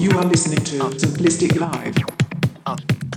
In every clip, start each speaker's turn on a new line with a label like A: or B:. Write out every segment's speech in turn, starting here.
A: You are listening to Simplistic Live. Ah.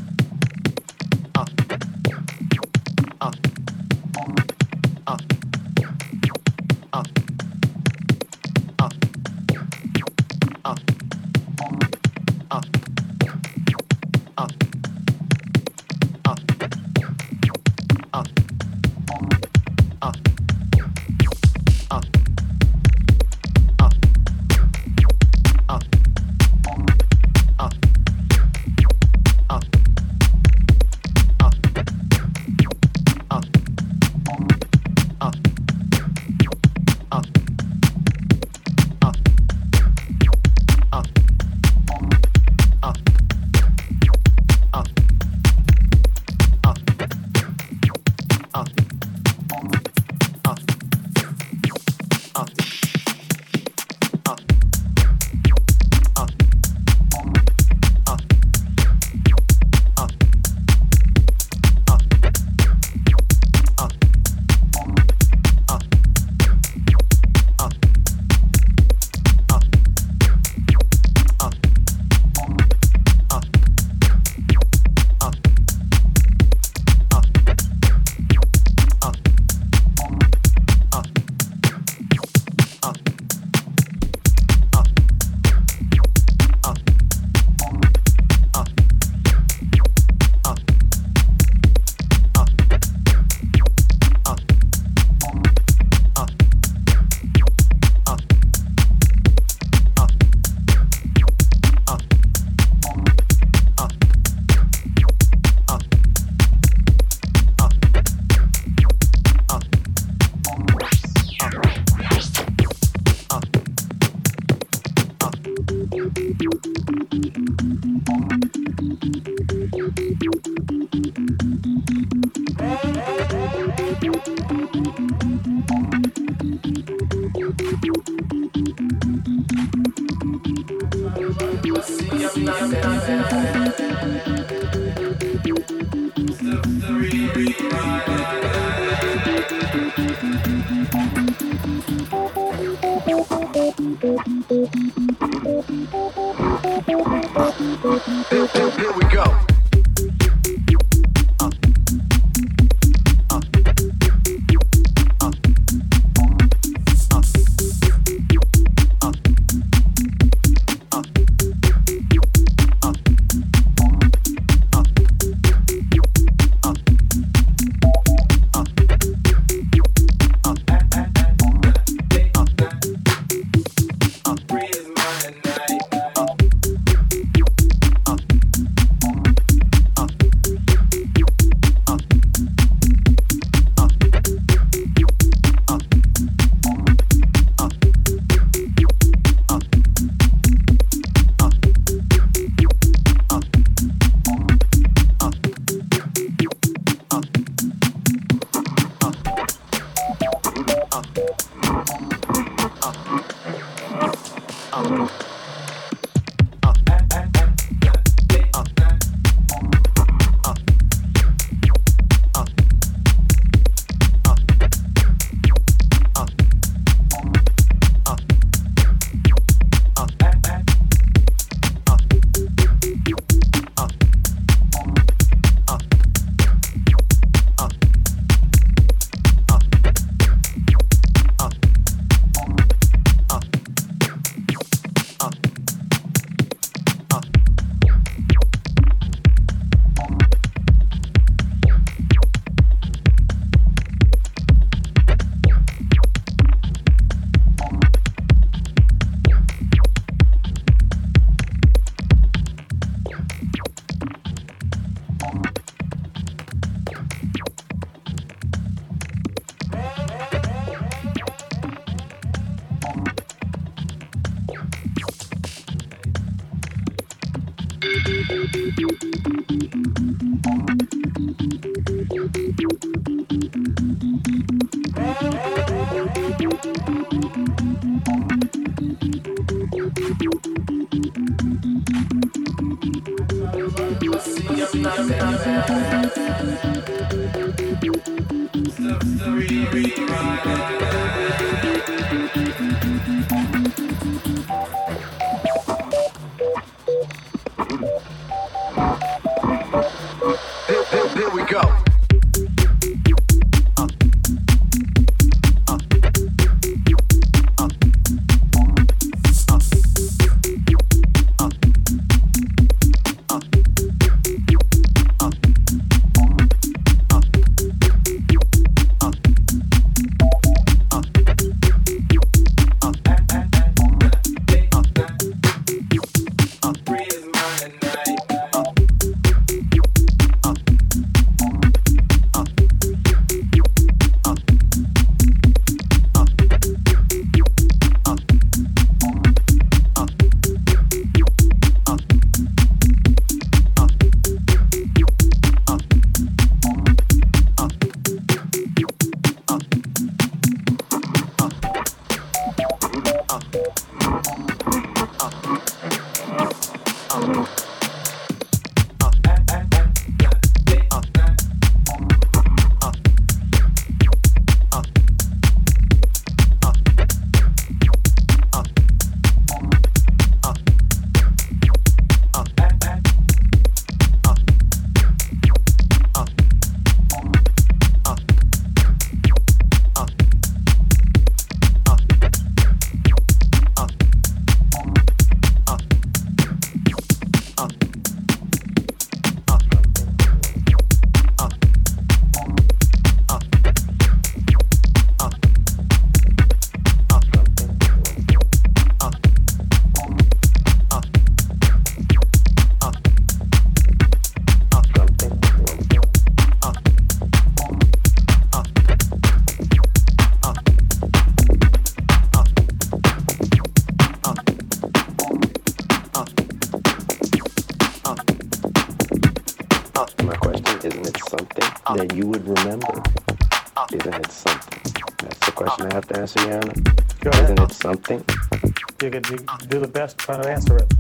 B: Do the best trying to answer it.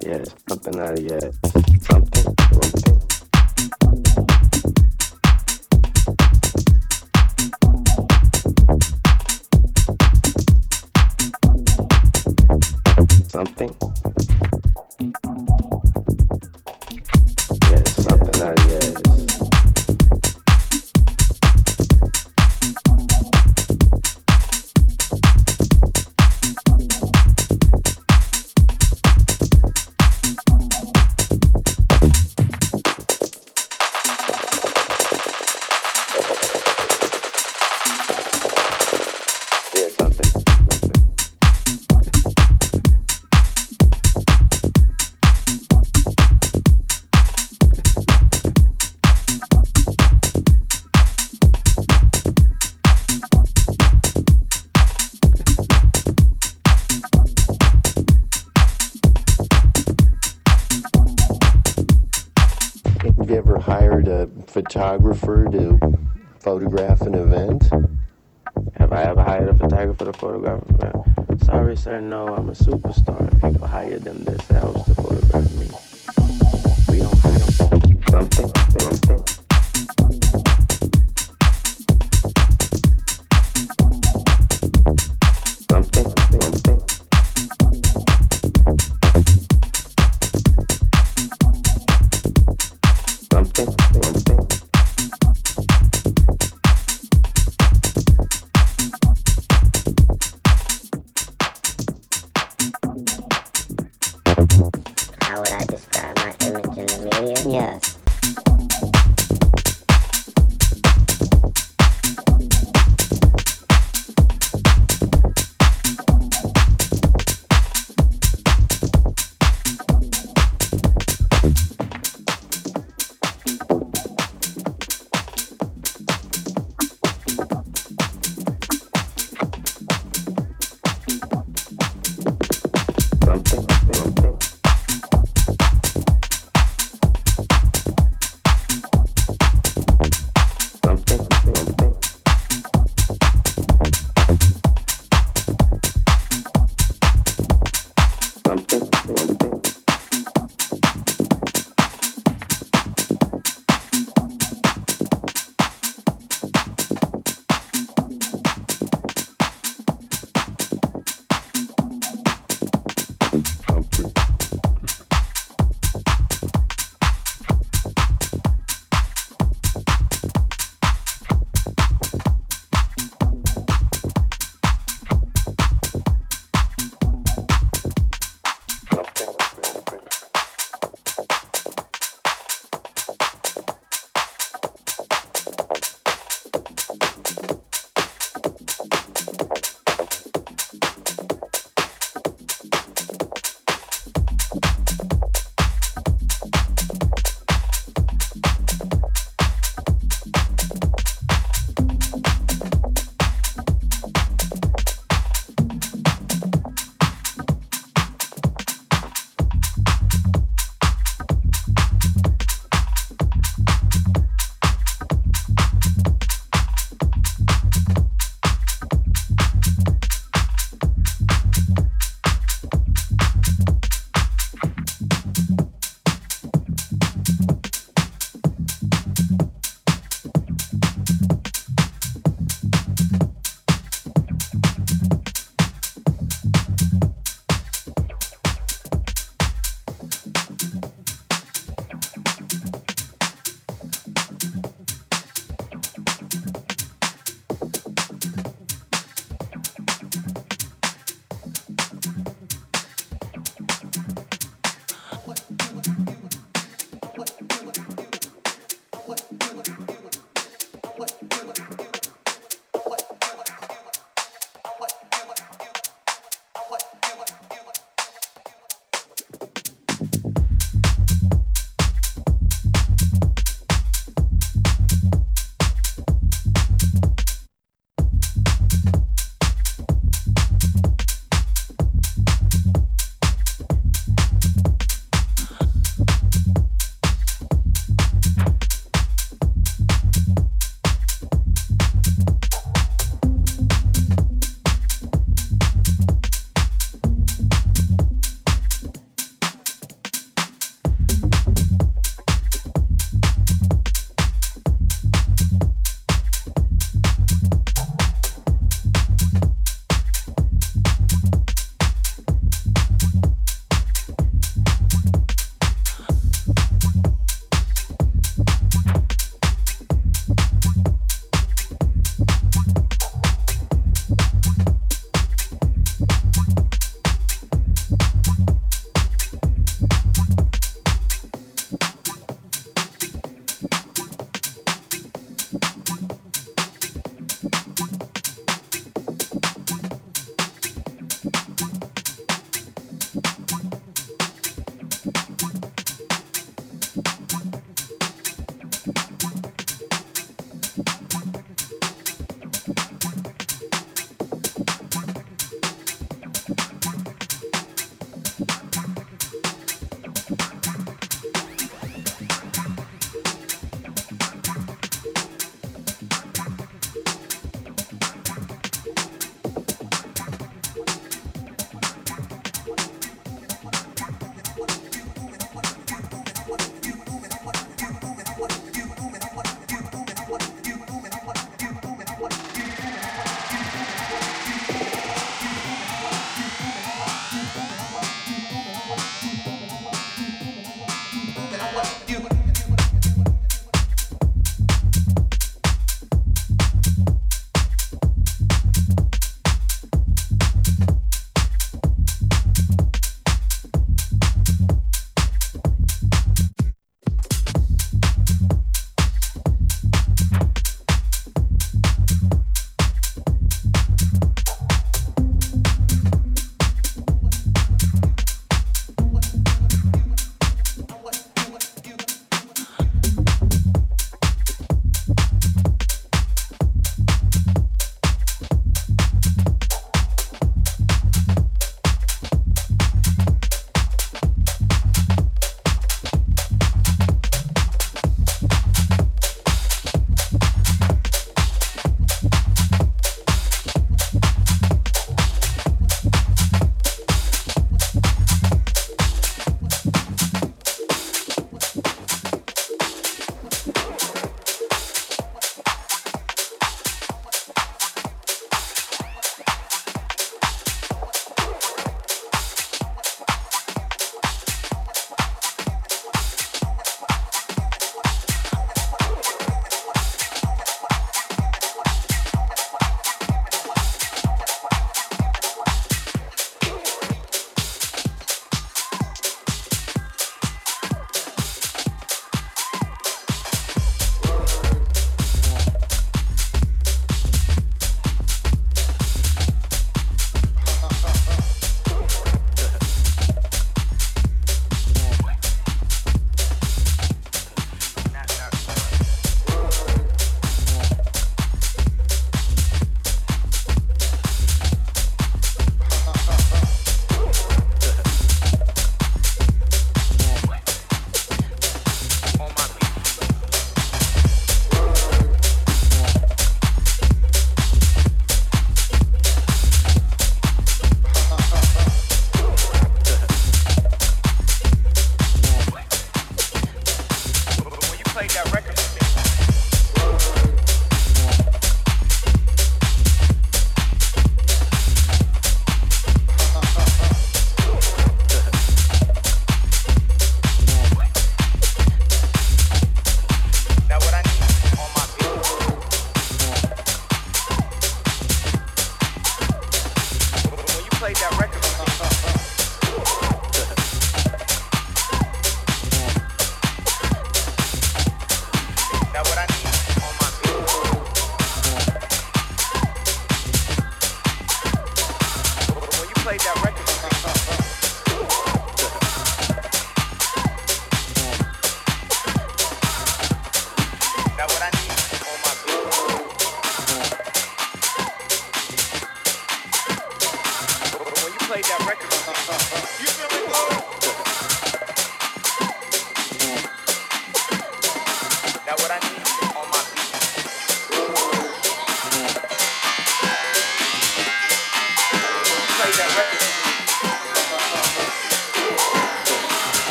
C: Yeah, something out of yeah. Something, something.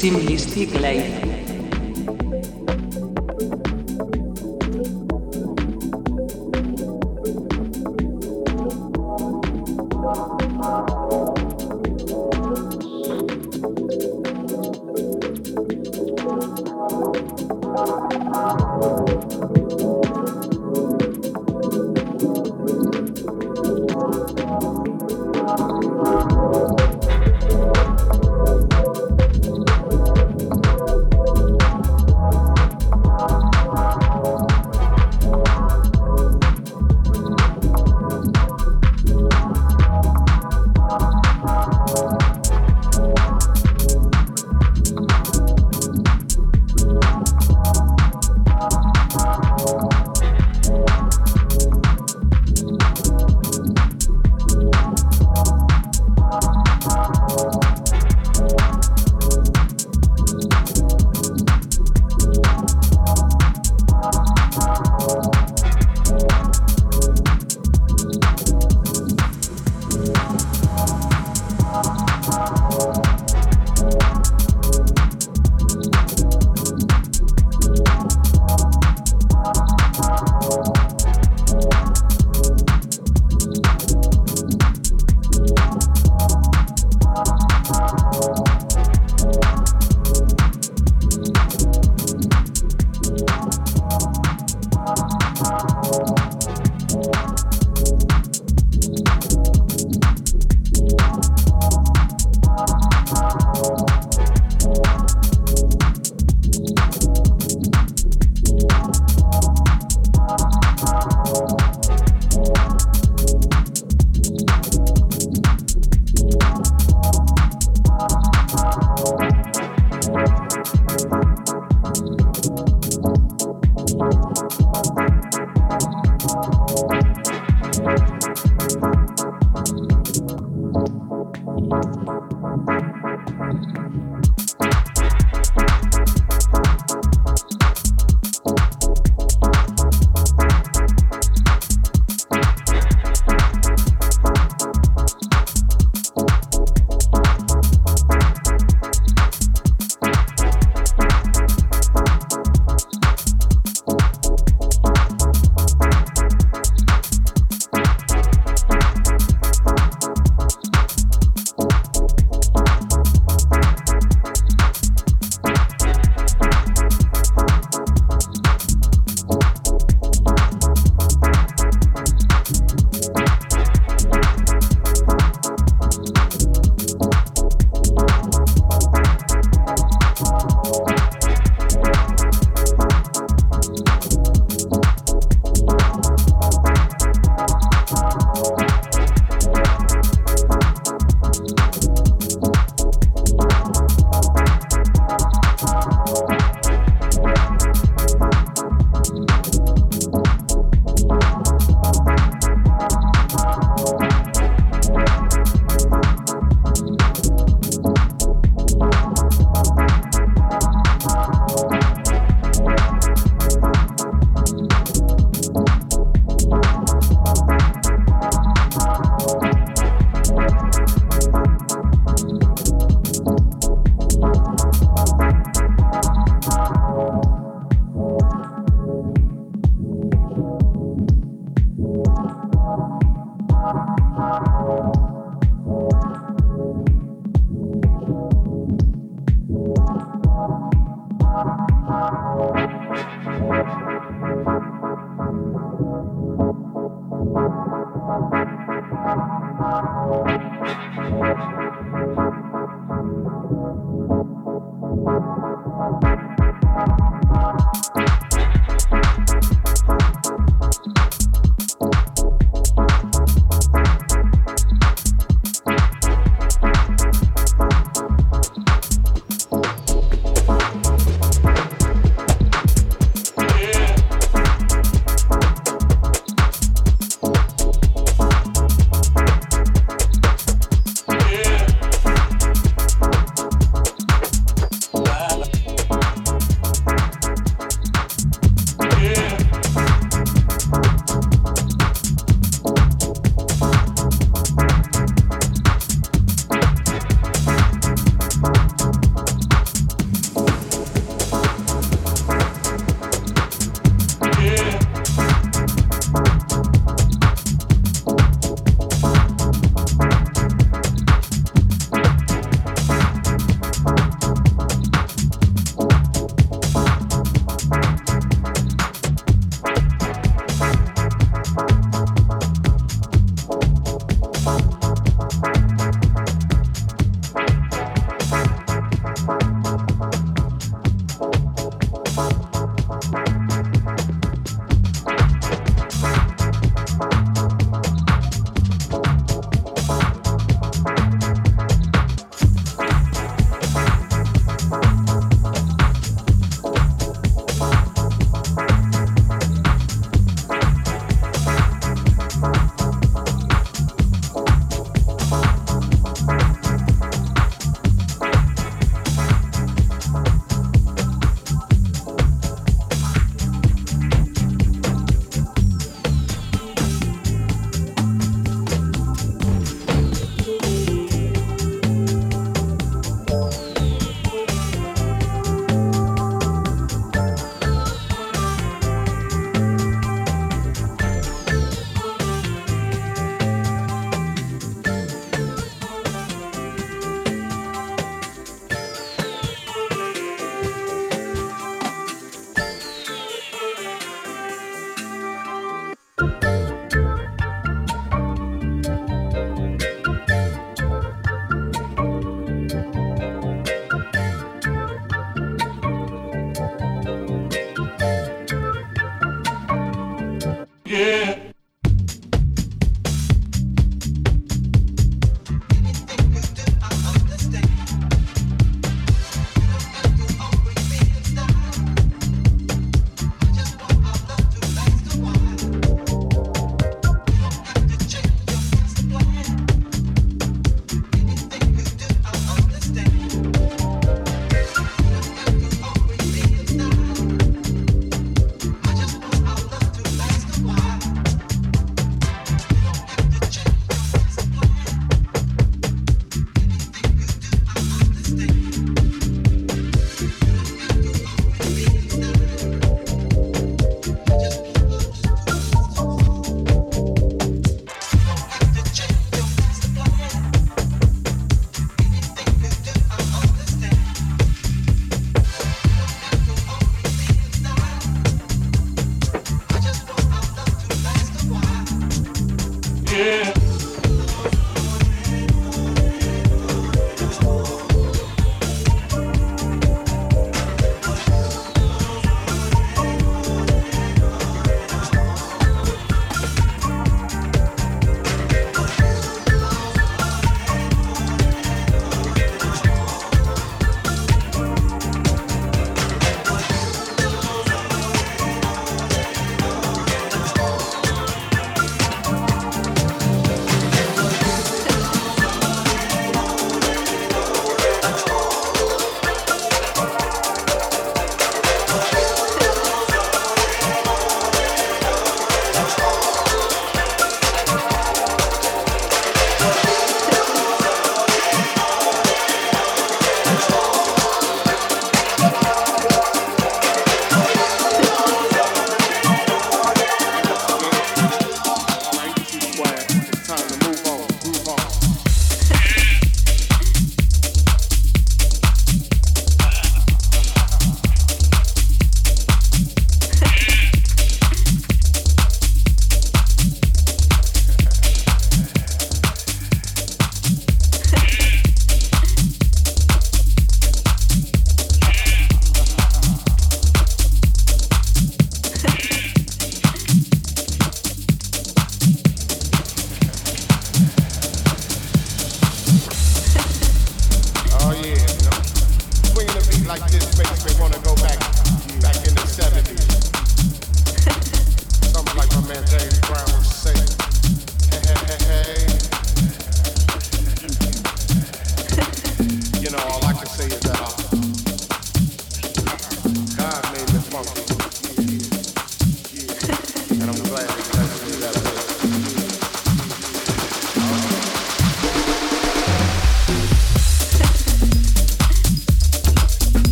D: Simplistic Life.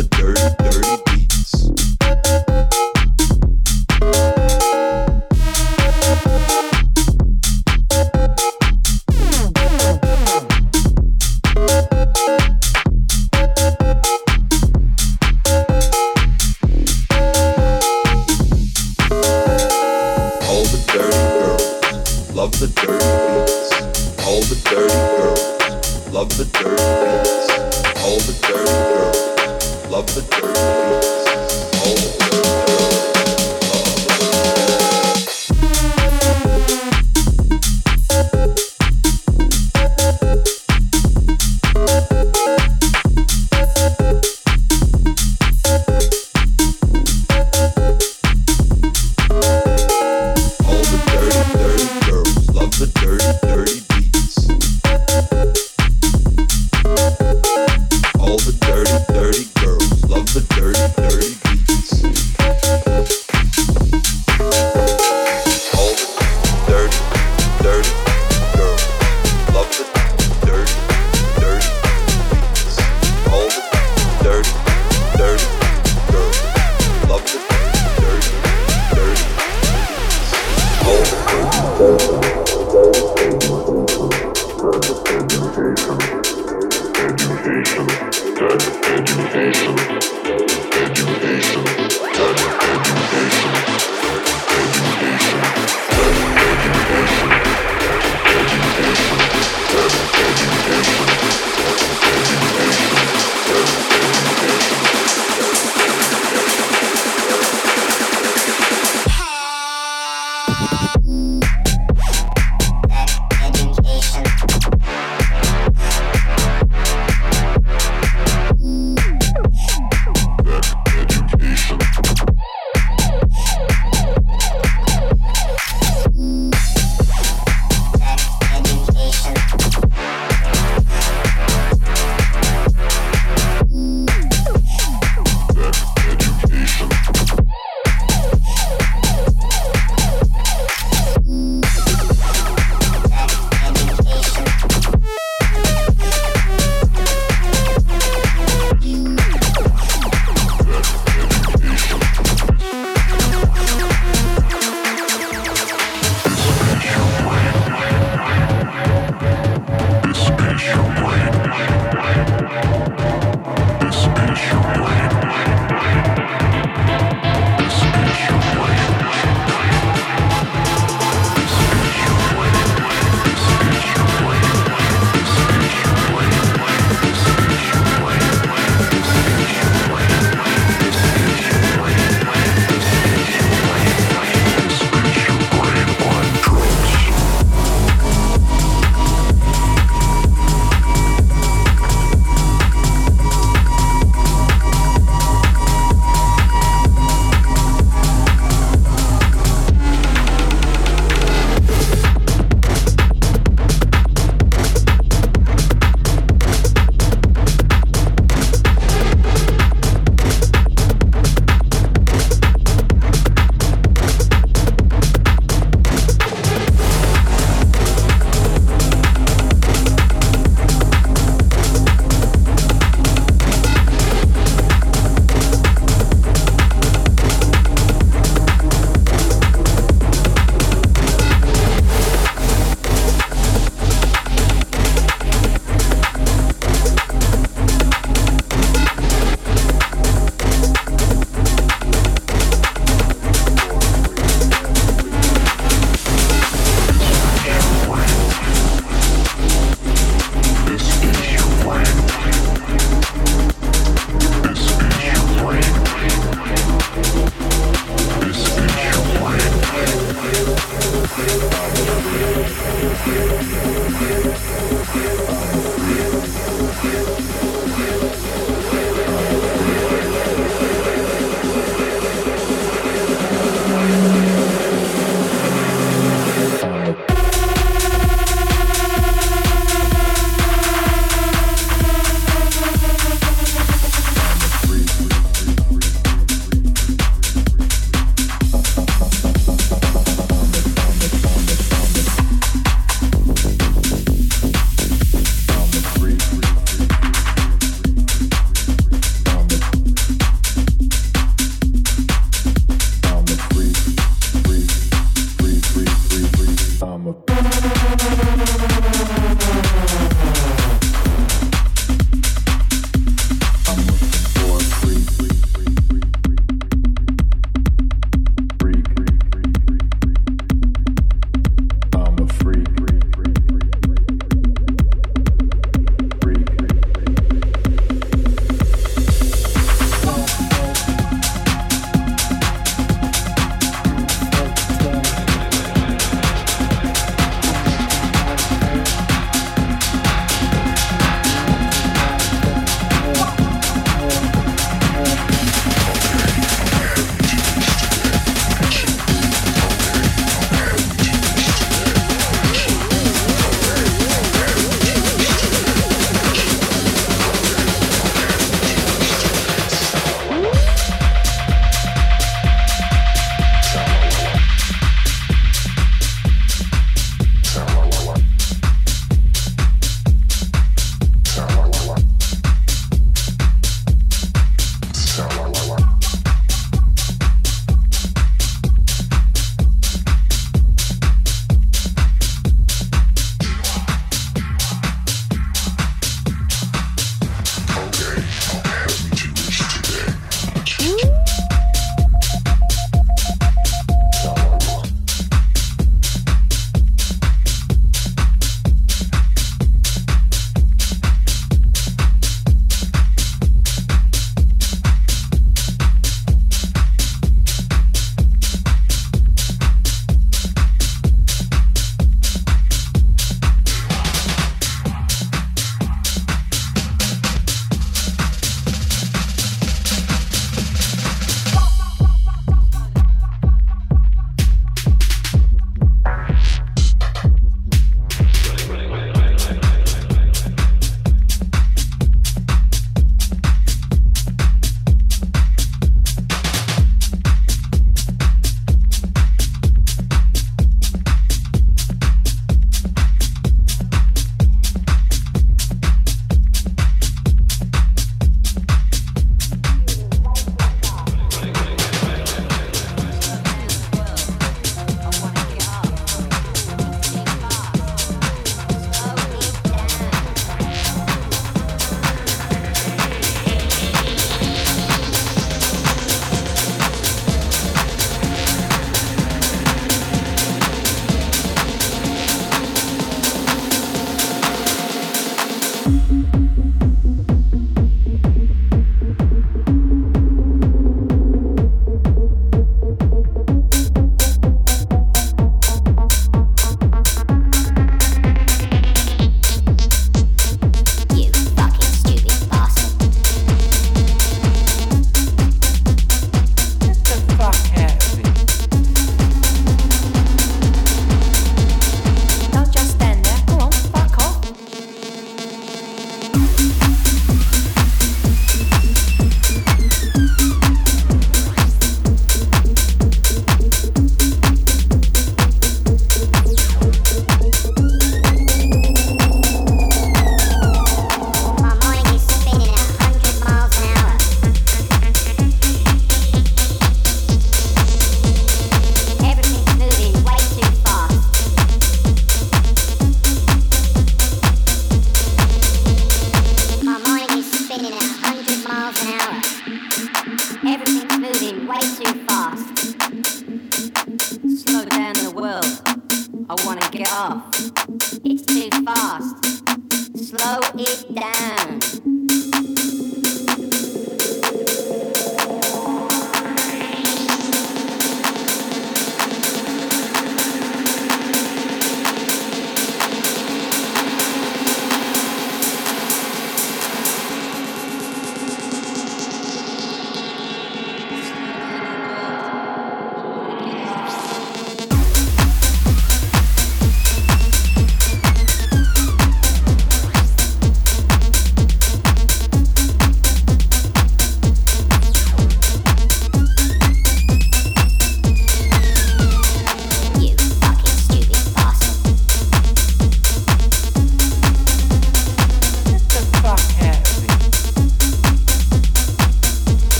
E: the dirty,